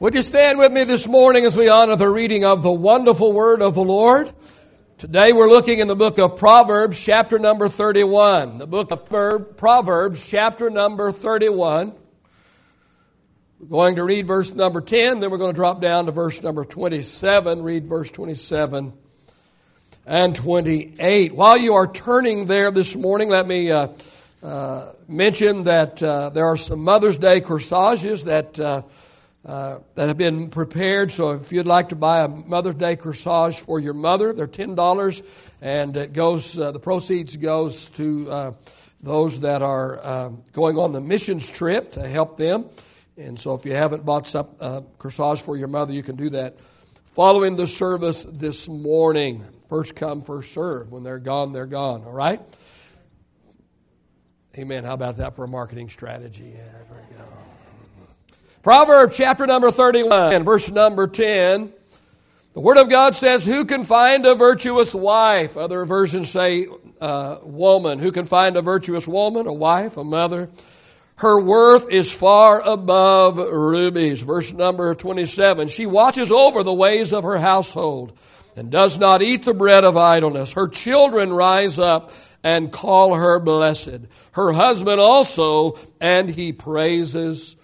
Would you stand with me this morning as we honor the reading of the wonderful word of the Lord? Today we're looking in the book of Proverbs, chapter number 31. The book of Proverbs, chapter number 31. We're going to read verse number 10, then we're going to drop down to verse number 27. Read verse 27 and 28. While you are turning there this morning, let me uh, uh, mention that uh, there are some Mother's Day corsages that uh, uh, that have been prepared. So if you'd like to buy a Mother's Day corsage for your mother, they're ten dollars, and it goes. Uh, the proceeds goes to uh, those that are um, going on the missions trip to help them. And so if you haven't bought some uh, corsage for your mother, you can do that following the service this morning. First come, first serve. When they're gone, they're gone. All right. Amen. How about that for a marketing strategy? Yeah, there we go. Proverbs chapter number 31 and verse number 10. The Word of God says, Who can find a virtuous wife? Other versions say, uh, woman. Who can find a virtuous woman, a wife, a mother? Her worth is far above rubies. Verse number 27. She watches over the ways of her household and does not eat the bread of idleness. Her children rise up and call her blessed. Her husband also, and he praises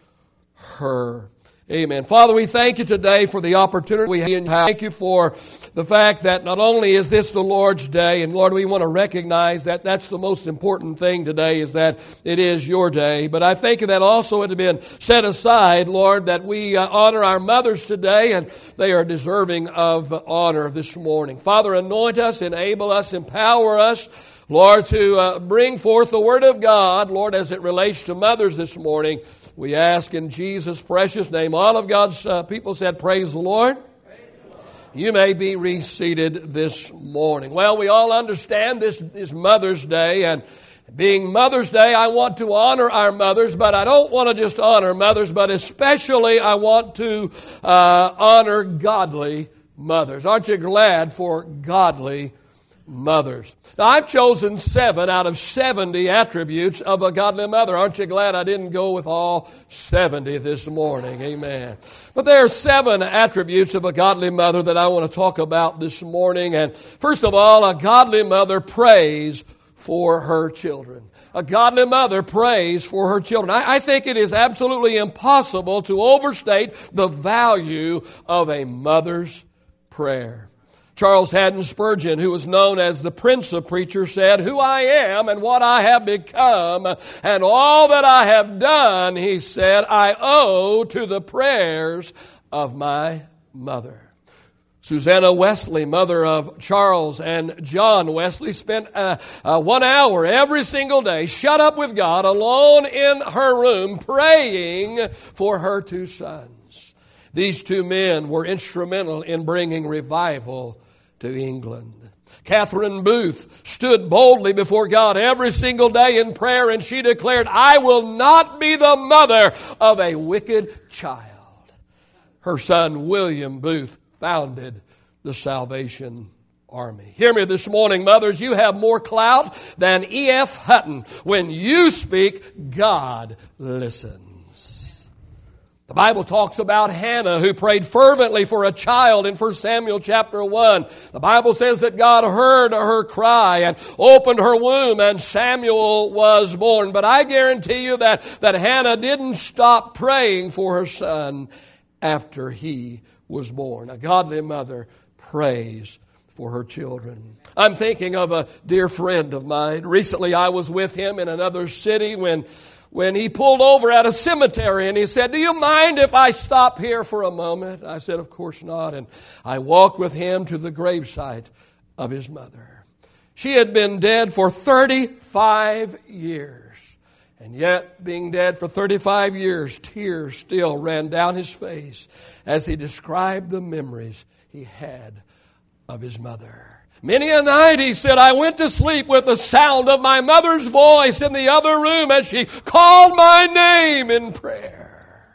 her. Amen. Father, we thank you today for the opportunity we have. Thank you for the fact that not only is this the Lord's day, and Lord, we want to recognize that that's the most important thing today is that it is your day. But I thank you that also it has been set aside, Lord, that we uh, honor our mothers today, and they are deserving of honor this morning. Father, anoint us, enable us, empower us. Lord, to uh, bring forth the Word of God, Lord, as it relates to mothers this morning. We ask in Jesus' precious name. All of God's uh, people said, Praise the Lord. You may be reseated this morning. Well, we all understand this is Mother's Day, and being Mother's Day, I want to honor our mothers, but I don't want to just honor mothers, but especially I want to uh, honor godly mothers. Aren't you glad for godly mothers. Now, I've chosen seven out of 70 attributes of a godly mother. Aren't you glad I didn't go with all 70 this morning? Amen. But there are seven attributes of a godly mother that I want to talk about this morning. And first of all, a godly mother prays for her children. A godly mother prays for her children. I, I think it is absolutely impossible to overstate the value of a mother's prayer. Charles Haddon Spurgeon, who was known as the Prince of Preachers, said, Who I am and what I have become and all that I have done, he said, I owe to the prayers of my mother. Susanna Wesley, mother of Charles and John Wesley, spent uh, uh, one hour every single day shut up with God alone in her room praying for her two sons. These two men were instrumental in bringing revival to England. Catherine Booth stood boldly before God every single day in prayer and she declared, I will not be the mother of a wicked child. Her son William Booth founded the Salvation Army. Hear me this morning, mothers. You have more clout than E.F. Hutton. When you speak, God listens. The Bible talks about Hannah who prayed fervently for a child in 1 Samuel chapter 1. The Bible says that God heard her cry and opened her womb and Samuel was born. But I guarantee you that, that Hannah didn't stop praying for her son after he was born. A godly mother prays for her children. I'm thinking of a dear friend of mine. Recently I was with him in another city when when he pulled over at a cemetery and he said, Do you mind if I stop here for a moment? I said, Of course not. And I walked with him to the gravesite of his mother. She had been dead for 35 years. And yet, being dead for 35 years, tears still ran down his face as he described the memories he had of his mother. Many a night, he said, I went to sleep with the sound of my mother's voice in the other room as she called my name in prayer.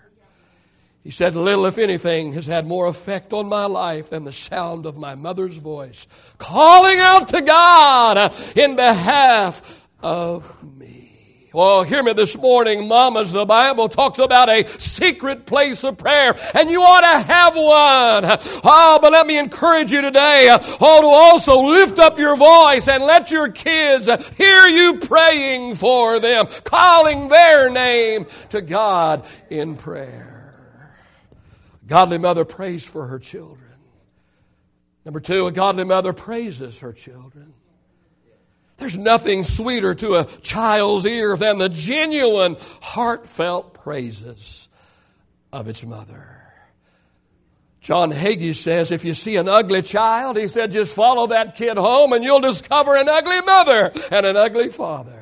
He said, Little, if anything, has had more effect on my life than the sound of my mother's voice calling out to God in behalf of me. Well, hear me this morning, mamas. The Bible talks about a secret place of prayer, and you ought to have one. Oh, but let me encourage you today, uh, oh, to also lift up your voice and let your kids hear you praying for them, calling their name to God in prayer. Godly mother prays for her children. Number two, a godly mother praises her children. There's nothing sweeter to a child's ear than the genuine, heartfelt praises of its mother. John Hagee says if you see an ugly child, he said, just follow that kid home and you'll discover an ugly mother and an ugly father.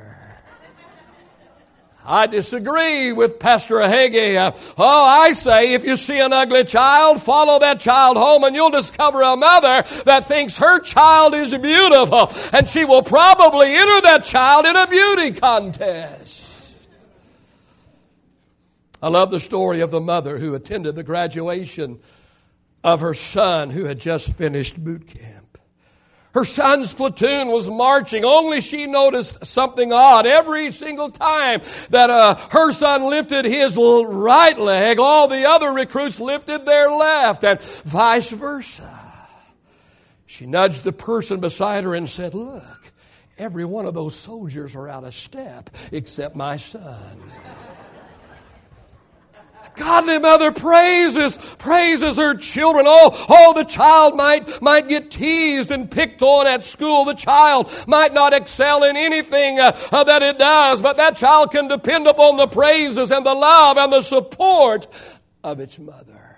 I disagree with Pastor Hagee. Oh, I say if you see an ugly child, follow that child home and you'll discover a mother that thinks her child is beautiful and she will probably enter that child in a beauty contest. I love the story of the mother who attended the graduation of her son who had just finished boot camp. Her son's platoon was marching, only she noticed something odd. Every single time that uh, her son lifted his right leg, all the other recruits lifted their left, and vice versa. She nudged the person beside her and said, Look, every one of those soldiers are out of step except my son. Godly mother praises, praises her children. Oh, oh, the child might, might get teased and picked on at school. The child might not excel in anything uh, uh, that it does, but that child can depend upon the praises and the love and the support of its mother.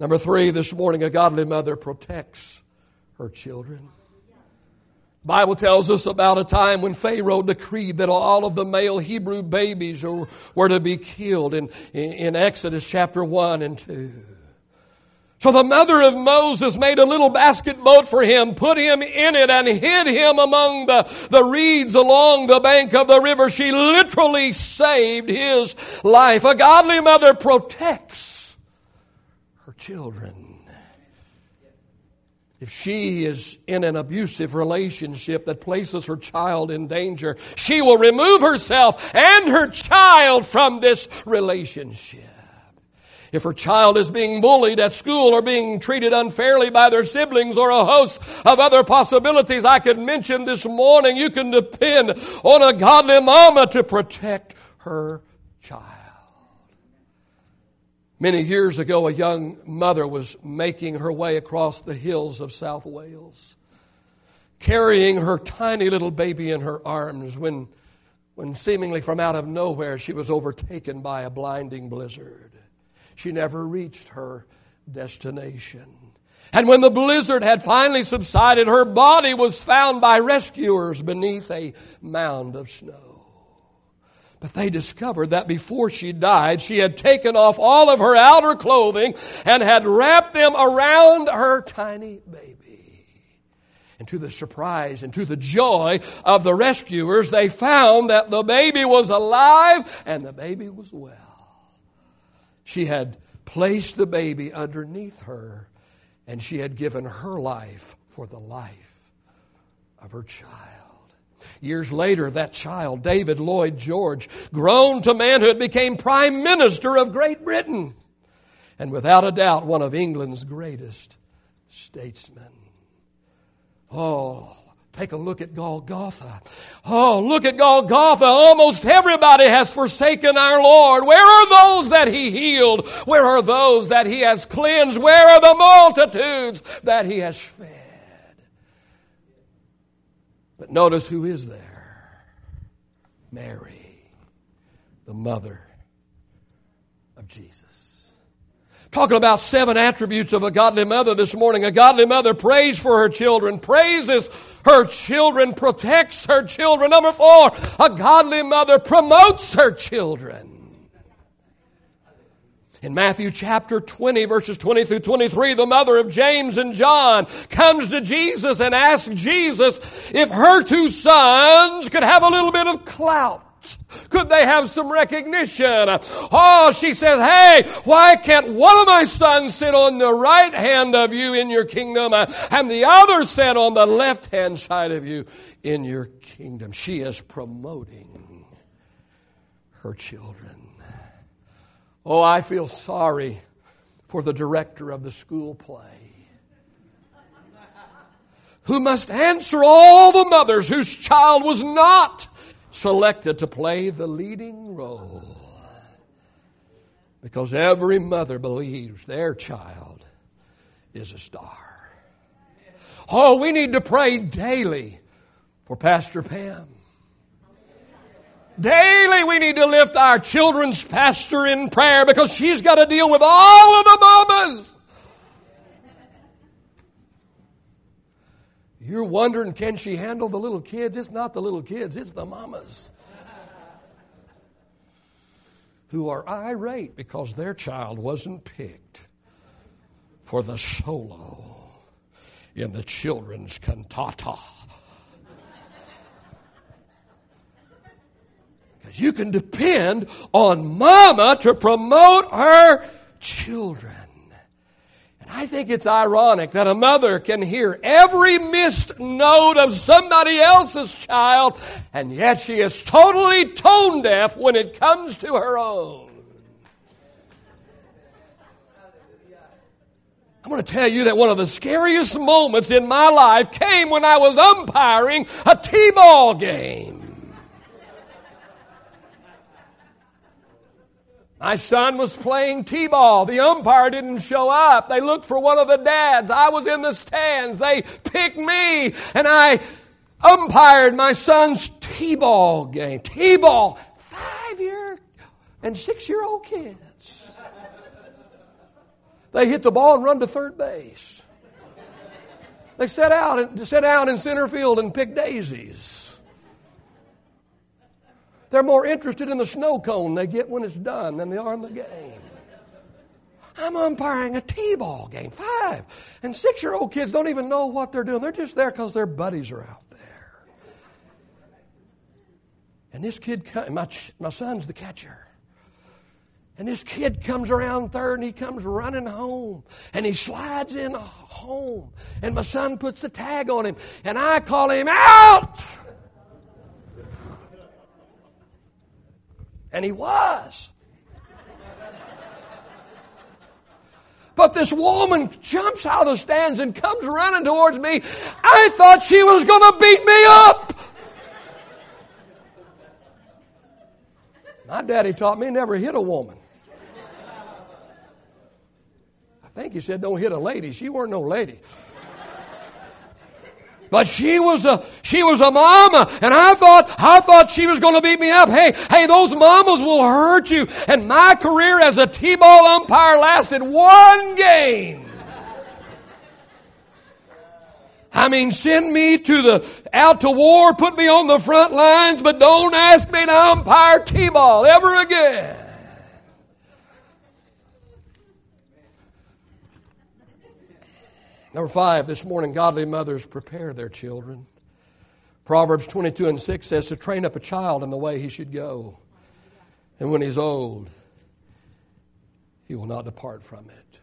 Number three, this morning, a godly mother protects her children. Bible tells us about a time when Pharaoh decreed that all of the male Hebrew babies were to be killed in, in Exodus chapter 1 and 2. So the mother of Moses made a little basket boat for him, put him in it, and hid him among the, the reeds along the bank of the river. She literally saved his life. A godly mother protects her children. If she is in an abusive relationship that places her child in danger, she will remove herself and her child from this relationship. If her child is being bullied at school or being treated unfairly by their siblings or a host of other possibilities I could mention this morning, you can depend on a godly mama to protect her. Many years ago, a young mother was making her way across the hills of South Wales, carrying her tiny little baby in her arms when, when seemingly from out of nowhere she was overtaken by a blinding blizzard. She never reached her destination. And when the blizzard had finally subsided, her body was found by rescuers beneath a mound of snow. But they discovered that before she died, she had taken off all of her outer clothing and had wrapped them around her tiny baby. And to the surprise and to the joy of the rescuers, they found that the baby was alive and the baby was well. She had placed the baby underneath her and she had given her life for the life of her child. Years later, that child, David Lloyd George, grown to manhood, became Prime Minister of Great Britain. And without a doubt, one of England's greatest statesmen. Oh, take a look at Golgotha. Oh, look at Golgotha. Almost everybody has forsaken our Lord. Where are those that He healed? Where are those that He has cleansed? Where are the multitudes that He has fed? But notice who is there Mary, the mother of Jesus. Talking about seven attributes of a godly mother this morning. A godly mother prays for her children, praises her children, protects her children. Number four, a godly mother promotes her children. In Matthew chapter 20, verses 20 through 23, the mother of James and John comes to Jesus and asks Jesus if her two sons could have a little bit of clout. Could they have some recognition? Oh, she says, hey, why can't one of my sons sit on the right hand of you in your kingdom uh, and the other sit on the left hand side of you in your kingdom? She is promoting her children. Oh, I feel sorry for the director of the school play who must answer all the mothers whose child was not selected to play the leading role. Because every mother believes their child is a star. Oh, we need to pray daily for Pastor Pam. Daily we need to lift our children's pastor in prayer because she's got to deal with all of the mamas. You're wondering, can she handle the little kids? It's not the little kids, it's the mamas who are irate because their child wasn't picked for the solo in the children's cantata. You can depend on mama to promote her children. And I think it's ironic that a mother can hear every missed note of somebody else's child, and yet she is totally tone deaf when it comes to her own. I'm going to tell you that one of the scariest moments in my life came when I was umpiring a T ball game. My son was playing T ball. The umpire didn't show up. They looked for one of the dads. I was in the stands. They picked me, and I umpired my son's T ball game. T ball, five year and six year old kids. They hit the ball and run to third base. They set out and sit down in center field and pick daisies. They're more interested in the snow cone they get when it's done than they are in the game. I'm umpiring a T-ball game, five. And six-year-old kids don't even know what they're doing. They're just there because their buddies are out there. And this kid, my, my son's the catcher. And this kid comes around third and he comes running home. And he slides in home. And my son puts the tag on him. And I call him out. And he was. But this woman jumps out of the stands and comes running towards me. I thought she was going to beat me up. My daddy taught me never hit a woman. I think he said don't hit a lady. She weren't no lady. But she was a she was a mama, and I thought I thought she was going to beat me up. Hey, hey, those mamas will hurt you. And my career as a t-ball umpire lasted one game. I mean, send me to the out to war, put me on the front lines, but don't ask me to umpire t-ball ever again. Number five, this morning, godly mothers prepare their children. Proverbs 22 and 6 says to train up a child in the way he should go. And when he's old, he will not depart from it.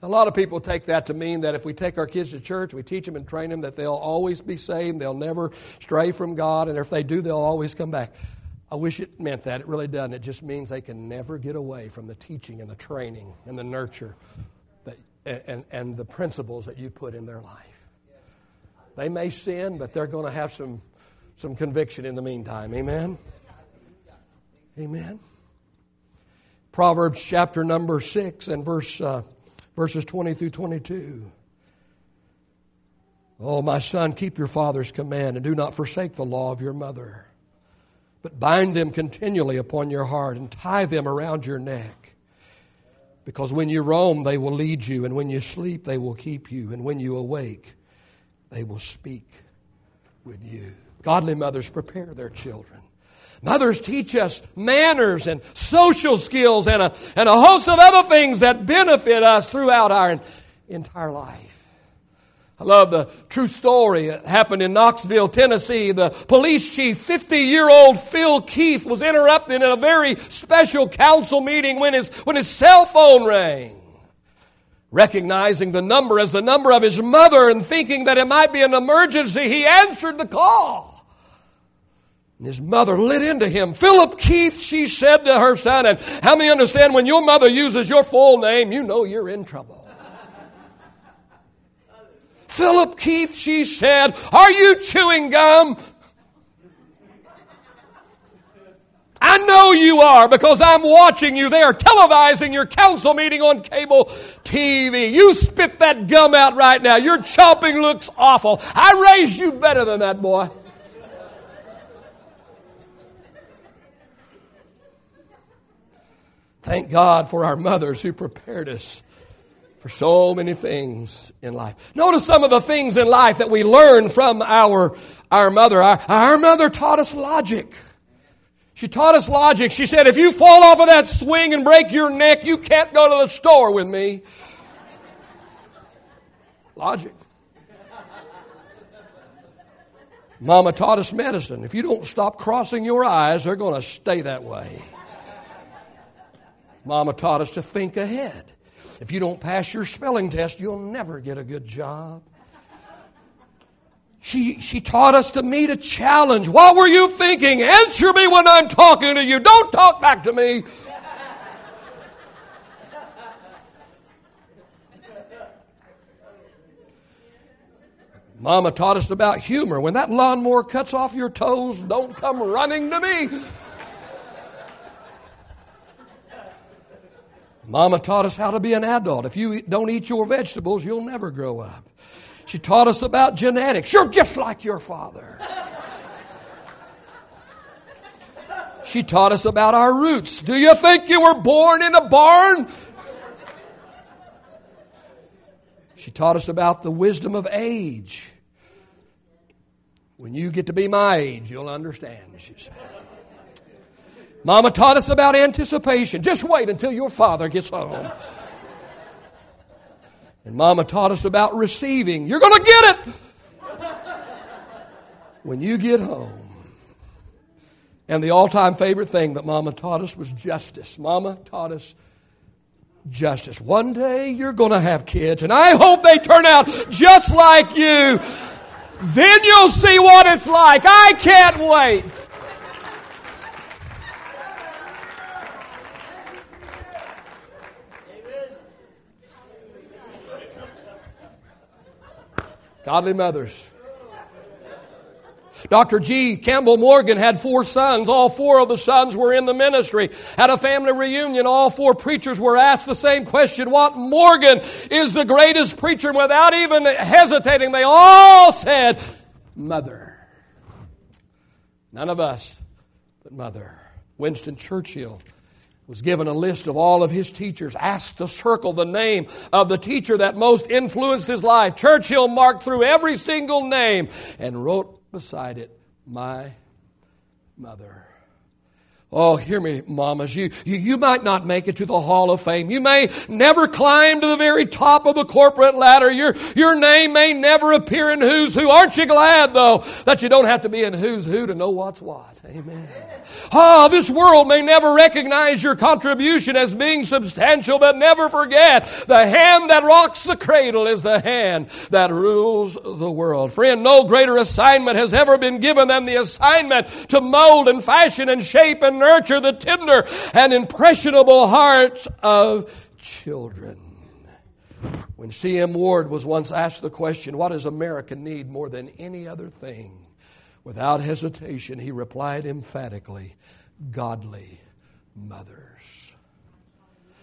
A lot of people take that to mean that if we take our kids to church, we teach them and train them, that they'll always be saved, they'll never stray from God, and if they do, they'll always come back. I wish it meant that. It really doesn't. It just means they can never get away from the teaching and the training and the nurture and, and the principles that you put in their life. They may sin, but they're going to have some, some conviction in the meantime. Amen? Amen. Proverbs chapter number 6 and verse, uh, verses 20 through 22. Oh, my son, keep your father's command and do not forsake the law of your mother, but bind them continually upon your heart and tie them around your neck. Because when you roam, they will lead you, and when you sleep, they will keep you, and when you awake, they will speak with you. Godly mothers prepare their children. Mothers teach us manners and social skills and a, and a host of other things that benefit us throughout our entire life. I love the true story. It happened in Knoxville, Tennessee. The police chief, 50 year old Phil Keith, was interrupted in a very special council meeting when his, when his cell phone rang. Recognizing the number as the number of his mother and thinking that it might be an emergency, he answered the call. His mother lit into him. Philip Keith, she said to her son, and how many understand when your mother uses your full name, you know you're in trouble. Philip Keith, she said, Are you chewing gum? I know you are because I'm watching you. They are televising your council meeting on cable TV. You spit that gum out right now. Your chopping looks awful. I raised you better than that, boy. Thank God for our mothers who prepared us for so many things in life. Notice some of the things in life that we learn from our, our mother. Our, our mother taught us logic. She taught us logic. She said, if you fall off of that swing and break your neck, you can't go to the store with me. Logic. Mama taught us medicine. If you don't stop crossing your eyes, they're going to stay that way. Mama taught us to think ahead. If you don't pass your spelling test, you'll never get a good job. She, she taught us to meet a challenge. What were you thinking? Answer me when I'm talking to you. Don't talk back to me. Mama taught us about humor. When that lawnmower cuts off your toes, don't come running to me. Mama taught us how to be an adult. If you don't eat your vegetables, you'll never grow up. She taught us about genetics. You're just like your father. She taught us about our roots. Do you think you were born in a barn? She taught us about the wisdom of age. When you get to be my age, you'll understand, she said. Mama taught us about anticipation. Just wait until your father gets home. And Mama taught us about receiving. You're going to get it when you get home. And the all time favorite thing that Mama taught us was justice. Mama taught us justice. One day you're going to have kids, and I hope they turn out just like you. Then you'll see what it's like. I can't wait. Godly mothers. Dr. G. Campbell Morgan had four sons. All four of the sons were in the ministry. At a family reunion, all four preachers were asked the same question What Morgan is the greatest preacher? And without even hesitating, they all said, Mother. None of us, but Mother. Winston Churchill was given a list of all of his teachers, asked to circle the name of the teacher that most influenced his life. Churchill marked through every single name and wrote beside it, My mother. Oh, hear me, mamas. You, you, you might not make it to the Hall of Fame. You may never climb to the very top of the corporate ladder. Your, your name may never appear in Who's Who. Aren't you glad, though, that you don't have to be in Who's Who to know what's what? Amen. Oh, this world may never recognize your contribution as being substantial, but never forget the hand that rocks the cradle is the hand that rules the world. Friend, no greater assignment has ever been given than the assignment to mold and fashion and shape and nurture the tender and impressionable hearts of children. When C.M. Ward was once asked the question, What does America need more than any other thing? Without hesitation, he replied emphatically, Godly mothers.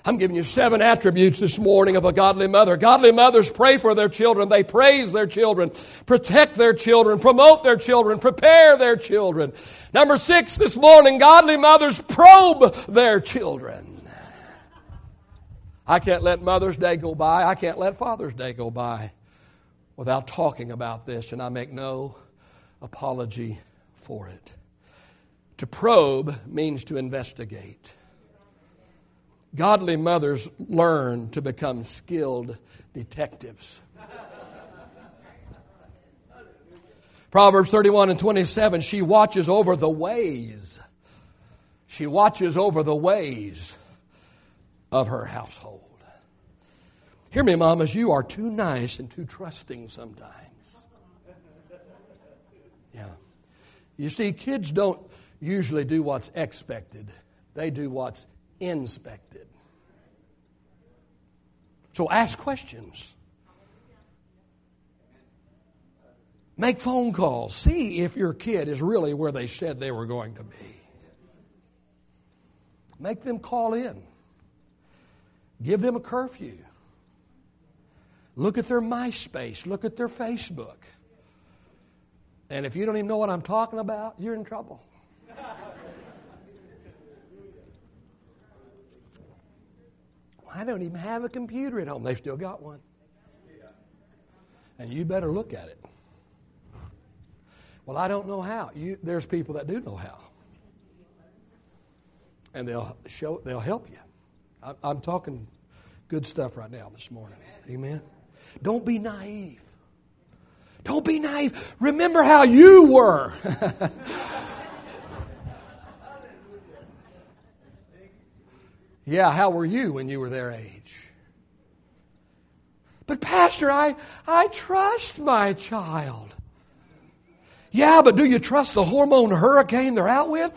I'm giving you seven attributes this morning of a godly mother. Godly mothers pray for their children. They praise their children, protect their children, promote their children, prepare their children. Number six this morning, godly mothers probe their children. I can't let Mother's Day go by. I can't let Father's Day go by without talking about this, and I make no apology for it. To probe means to investigate. Godly mothers learn to become skilled detectives. Proverbs 31 and 27, she watches over the ways. She watches over the ways of her household. Hear me, mamas, you are too nice and too trusting sometimes. Yeah. You see, kids don't usually do what's expected, they do what's inspected. So ask questions. Make phone calls. See if your kid is really where they said they were going to be. Make them call in. Give them a curfew. Look at their MySpace. Look at their Facebook. And if you don't even know what I'm talking about, you're in trouble. I don't even have a computer at home. They've still got one. And you better look at it. Well, I don't know how. You, there's people that do know how. And they'll show they'll help you. I, I'm talking good stuff right now this morning. Amen. Don't be naive. Don't be naive. Remember how you were. yeah, how were you when you were their age? But, Pastor, I, I trust my child. Yeah, but do you trust the hormone hurricane they're out with?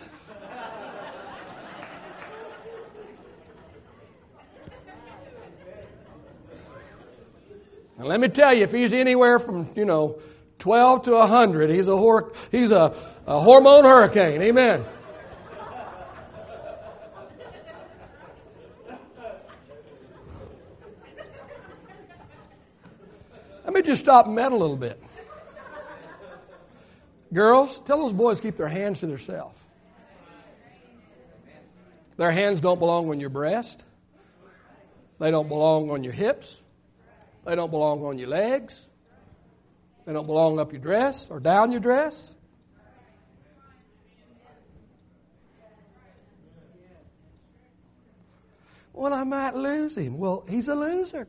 Now, let me tell you, if he's anywhere from, you know, 12 to 100, he's a, hor- he's a, a hormone hurricane. Amen. Let me just stop and meddle a little bit. Girls, tell those boys keep their hands to themselves. Their hands don't belong on your breast. They don't belong on your hips. They don't belong on your legs. They don't belong up your dress or down your dress. Well, I might lose him. Well, he's a loser.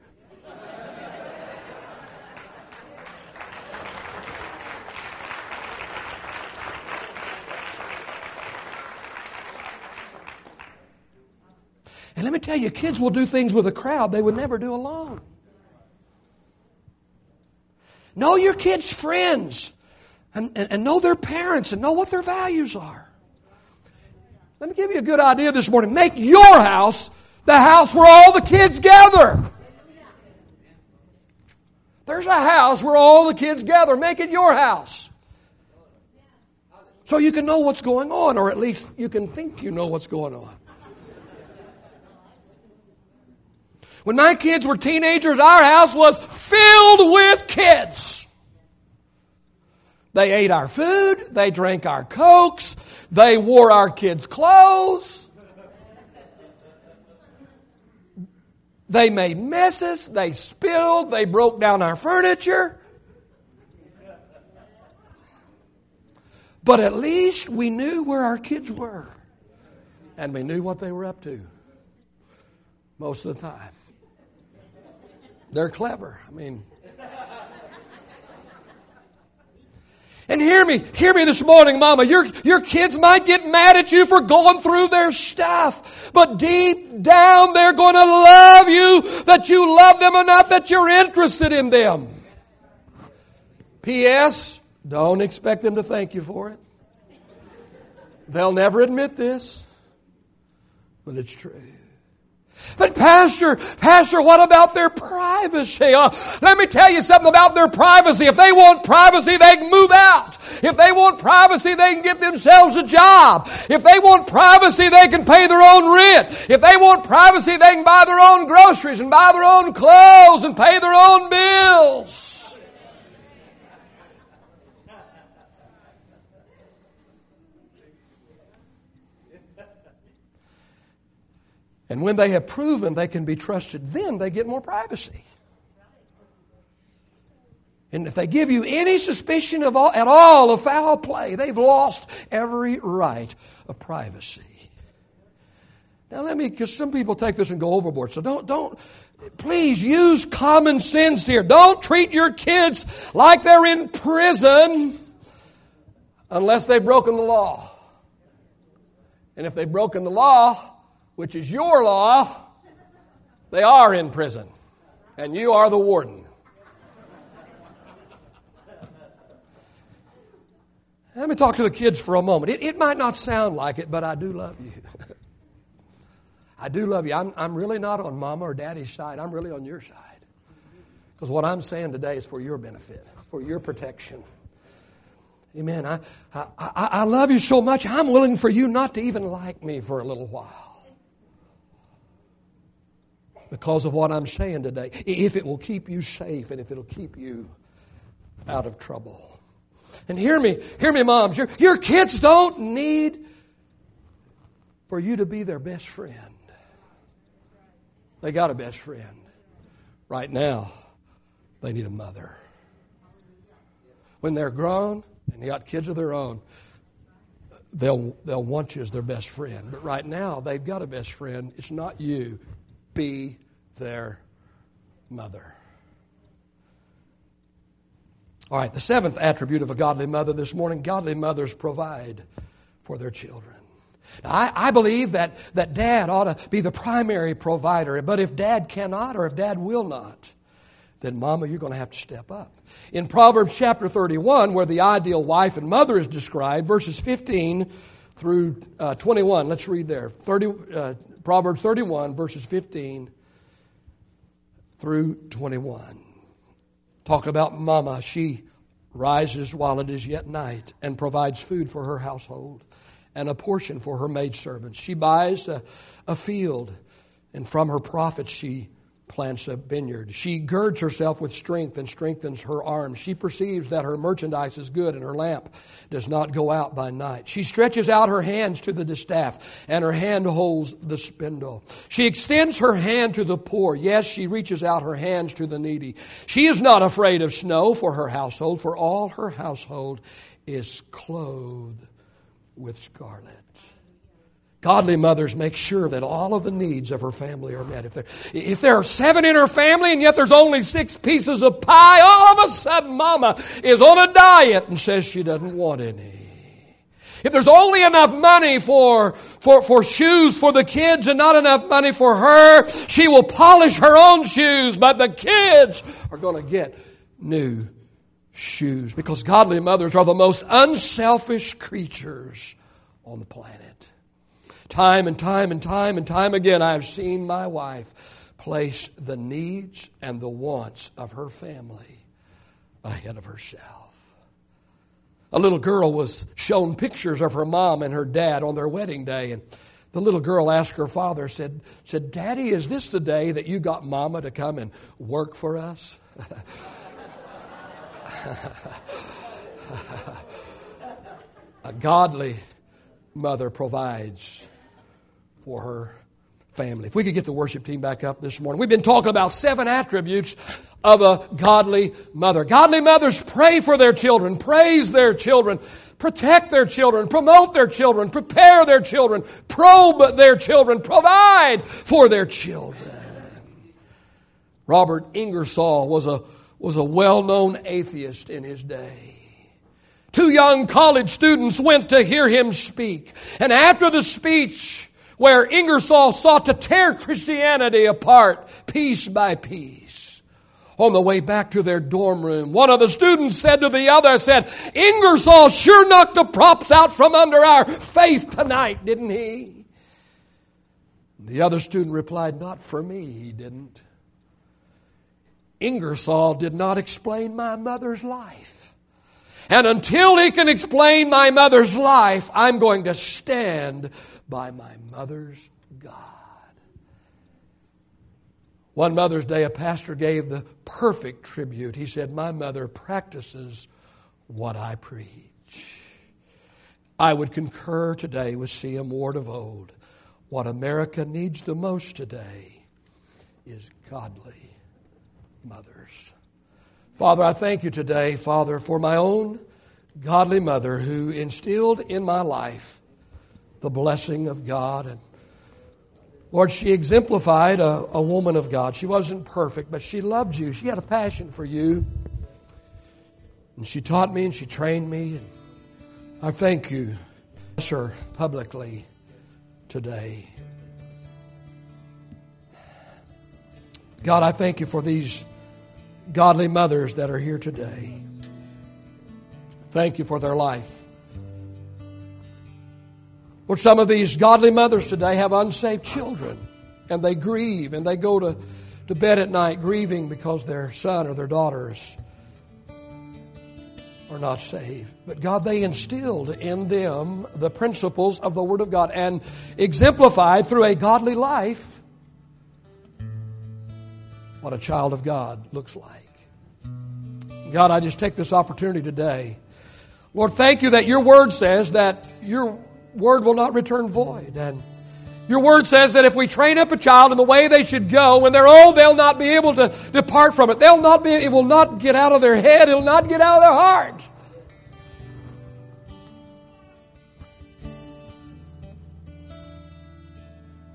And let me tell you, kids will do things with a crowd they would never do alone. Know your kids' friends and, and, and know their parents and know what their values are. Let me give you a good idea this morning. Make your house the house where all the kids gather. There's a house where all the kids gather. Make it your house. So you can know what's going on, or at least you can think you know what's going on. When my kids were teenagers, our house was filled with kids. They ate our food, they drank our cokes, they wore our kids' clothes. They made messes, they spilled, they broke down our furniture. But at least we knew where our kids were. And we knew what they were up to most of the time. They're clever. I mean, And hear me, hear me this morning, Mama. Your, your kids might get mad at you for going through their stuff, but deep down they're going to love you that you love them enough that you're interested in them. P.S. Don't expect them to thank you for it. They'll never admit this, but it's true. But Pastor, Pastor, what about their privacy? Uh, let me tell you something about their privacy. If they want privacy, they can move out. If they want privacy, they can get themselves a job. If they want privacy, they can pay their own rent. If they want privacy, they can buy their own groceries and buy their own clothes and pay their own bills. And when they have proven they can be trusted, then they get more privacy. And if they give you any suspicion of all, at all of foul play, they've lost every right of privacy. Now let me, because some people take this and go overboard. So don't, don't, please use common sense here. Don't treat your kids like they're in prison unless they've broken the law. And if they've broken the law, which is your law, they are in prison. And you are the warden. Let me talk to the kids for a moment. It, it might not sound like it, but I do love you. I do love you. I'm, I'm really not on mama or daddy's side. I'm really on your side. Because what I'm saying today is for your benefit, for your protection. Amen. I, I, I, love you so much, I'm willing for you not to even like me for a little while. Because of what I'm saying today. If it will keep you safe and if it'll keep you out of trouble. And hear me, hear me, moms. Your, your kids don't need for you to be their best friend. They got a best friend. Right now, they need a mother. When they're grown and they got kids of their own, they'll, they'll want you as their best friend. But right now, they've got a best friend. It's not you. Be their mother. All right, the seventh attribute of a godly mother this morning godly mothers provide for their children. I, I believe that, that dad ought to be the primary provider, but if dad cannot or if dad will not, then mama, you're going to have to step up. In Proverbs chapter 31, where the ideal wife and mother is described, verses 15 through uh, 21, let's read there. 30, uh, Proverbs 31, verses 15 through 21. Talking about Mama, she rises while it is yet night and provides food for her household and a portion for her maidservants. She buys a, a field, and from her profits she plants a vineyard. She girds herself with strength and strengthens her arms. She perceives that her merchandise is good and her lamp does not go out by night. She stretches out her hands to the distaff and her hand holds the spindle. She extends her hand to the poor. Yes, she reaches out her hands to the needy. She is not afraid of snow for her household, for all her household is clothed with scarlet. Godly mothers make sure that all of the needs of her family are met. If there, if there are seven in her family and yet there's only six pieces of pie, all of a sudden mama is on a diet and says she doesn't want any. If there's only enough money for, for, for shoes for the kids and not enough money for her, she will polish her own shoes, but the kids are going to get new shoes because godly mothers are the most unselfish creatures on the planet. Time and time and time and time again, I have seen my wife place the needs and the wants of her family ahead of herself. A little girl was shown pictures of her mom and her dad on their wedding day, and the little girl asked her father, said, said Daddy, is this the day that you got mama to come and work for us? A godly mother provides for her family. If we could get the worship team back up this morning. We've been talking about seven attributes of a godly mother. Godly mothers pray for their children, praise their children, protect their children, promote their children, prepare their children, probe their children, provide for their children. Robert Ingersoll was a, was a well known atheist in his day. Two young college students went to hear him speak. And after the speech, where Ingersoll sought to tear Christianity apart piece by piece. On the way back to their dorm room, one of the students said to the other, said, Ingersoll sure knocked the props out from under our faith tonight, didn't he? The other student replied, Not for me, he didn't. Ingersoll did not explain my mother's life. And until he can explain my mother's life, I'm going to stand by my mother's God. One Mother's Day, a pastor gave the perfect tribute. He said, My mother practices what I preach. I would concur today with C.M. Ward of old. What America needs the most today is godly mothers. Father, I thank you today, Father, for my own godly mother who instilled in my life the blessing of God. And Lord, she exemplified a, a woman of God. She wasn't perfect, but she loved you. She had a passion for you. And she taught me and she trained me. And I thank you, sir, publicly today. God, I thank you for these godly mothers that are here today. Thank you for their life. Lord, some of these godly mothers today have unsaved children, and they grieve and they go to, to bed at night grieving because their son or their daughters are not saved. But God, they instilled in them the principles of the Word of God and exemplified through a godly life what a child of God looks like. God, I just take this opportunity today. Lord, thank you that your Word says that your Word will not return void. And your word says that if we train up a child in the way they should go, when they're old, they'll not be able to depart from it. They'll not be, it will not get out of their head, it'll not get out of their heart.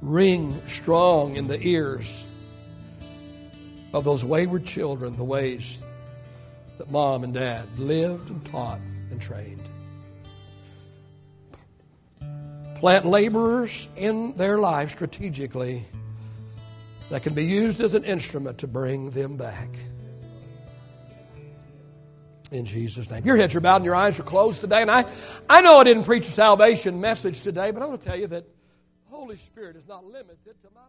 Ring strong in the ears of those wayward children the ways that mom and dad lived and taught and trained. Plant laborers in their life strategically that can be used as an instrument to bring them back. In Jesus' name. Your heads are bowed and your eyes are closed today. And I, I know I didn't preach a salvation message today, but I'm going to tell you that Holy Spirit is not limited to my